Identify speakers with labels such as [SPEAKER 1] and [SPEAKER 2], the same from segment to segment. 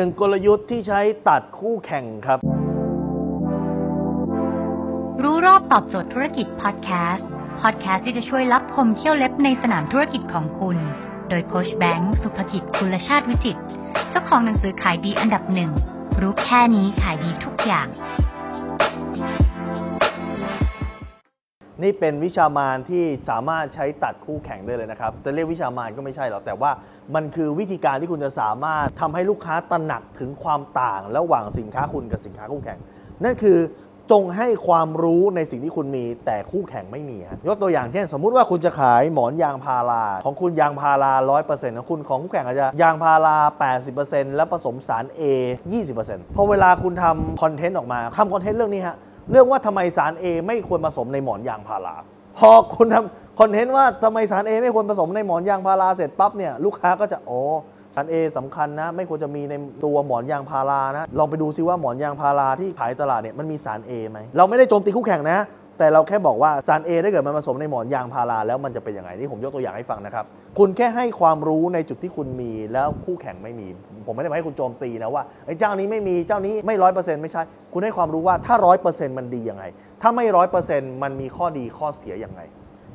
[SPEAKER 1] หนึ่งกลยุทธ์ที่ใช้ตัดคู่แข่งครับ
[SPEAKER 2] รู้รอบตอบโจทย์ธุรกิจพอดแคสต์พอดแคสต์ที่จะช่วยรับพมเที่ยวเล็บในสนามธุรกิจของคุณ โดยโคชแบงค์สุภกิจคุลชาติวิจิตเจ้าของหนังสือขายดีอันดับหนึ่งรู้แค่นี้ขายดีทุกอย่าง
[SPEAKER 1] นี่เป็นวิชามานที่สามารถใช้ตัดคู่แข่งได้เลยนะครับ จะเรียกวิชามานก็ไม่ใช่หรอก แต่ว่ามันคือวิธีการที่คุณจะสามารถทำให้ลูกค้าตระหนักถึงความต่าง ระหว่างสินค้าคุณกับสินค้าคู่แข่ง นั่นคือจงให้ความรู้ในสิ่งที่คุณมีแต่คู่แข่งไม่มียกตัวอย่างเช่น สมมุติว่าคุณจะขายหมอนยางพาราของคุณยางพารา 100%ของคุณของคู่แข่งอาจจะยางพารา 80%แล้วผสมสาร A 20%พอเวลาคุณทำคอนเทนต์ออกมาทำคอนเทนต์เรื่องนี้ฮะ เรื่องว่าทำไมสาร A ไม่ควรผสมในหมอนยางพาราพอคุณทำคอนเทนต์ว่าทำไมสาร A ไม่ควรผสมในหมอนยางพาราเสร็จปั๊บเนี่ยลูกค้าก็จะโอ้สาร A สำคัญนะ ไม่ควรจะมีในตัวหมอนยางพารานะลองไปดูซิว่าหมอนยางพาราที่ขายตลาดเนี่ยมันมีสาร A ไหมเราไม่ได้โจมตีคู่แข่งนะ แต่เราแค่บอกว่าสาร A ถ้าเกิดมันผสมในหมอนยางพาราแล้วมันจะเป็นยังไงนี่ผมยกตัวอย่างให้ฟังนะครับ คุณแค่ให้ความรู้ในจุดที่คุณมีแล้วคู่แข่งไม่มี ผมไม่ได้หมายให้คุณโจมตีนะว่าไอ้เจ้านี้ไม่มีเจ้านี้ไม่ร้อยเปอร์เซ็นต์ไม่ใช่ คุณให้ความรู้ว่าถ้าร้อยเปอร์เซ็นต์มันดียังไง ถ้าไม่ร้อยเปอร์เซ็นต์มันมีข้อดีข้อเสียยังไง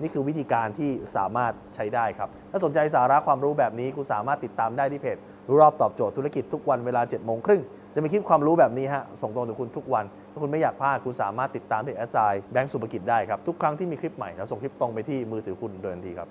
[SPEAKER 1] นี่คือวิธีการที่สามารถใช้ได้ครับถ้าสนใจสาระความรู้แบบนี้คุณสามารถติดตามได้ที่เพจรู้รอบตอบโจทย์ธุรกิจทุกวันเวลา7จ็ดโมงครึ่ง จะมีคลิปความรู้แบบนี้ฮะส่งตรงถึงคุณทุกวัน ถ้าคุณไม่อยากพลาดคุณสามารถติดตามเพจแอสไซแบงก์สุภกิจได้ครับ ทุกครั้งที่มีคลิปใหม่เราส่งคลิปตรงไปที่มือถือคุณโดยทันทีครับ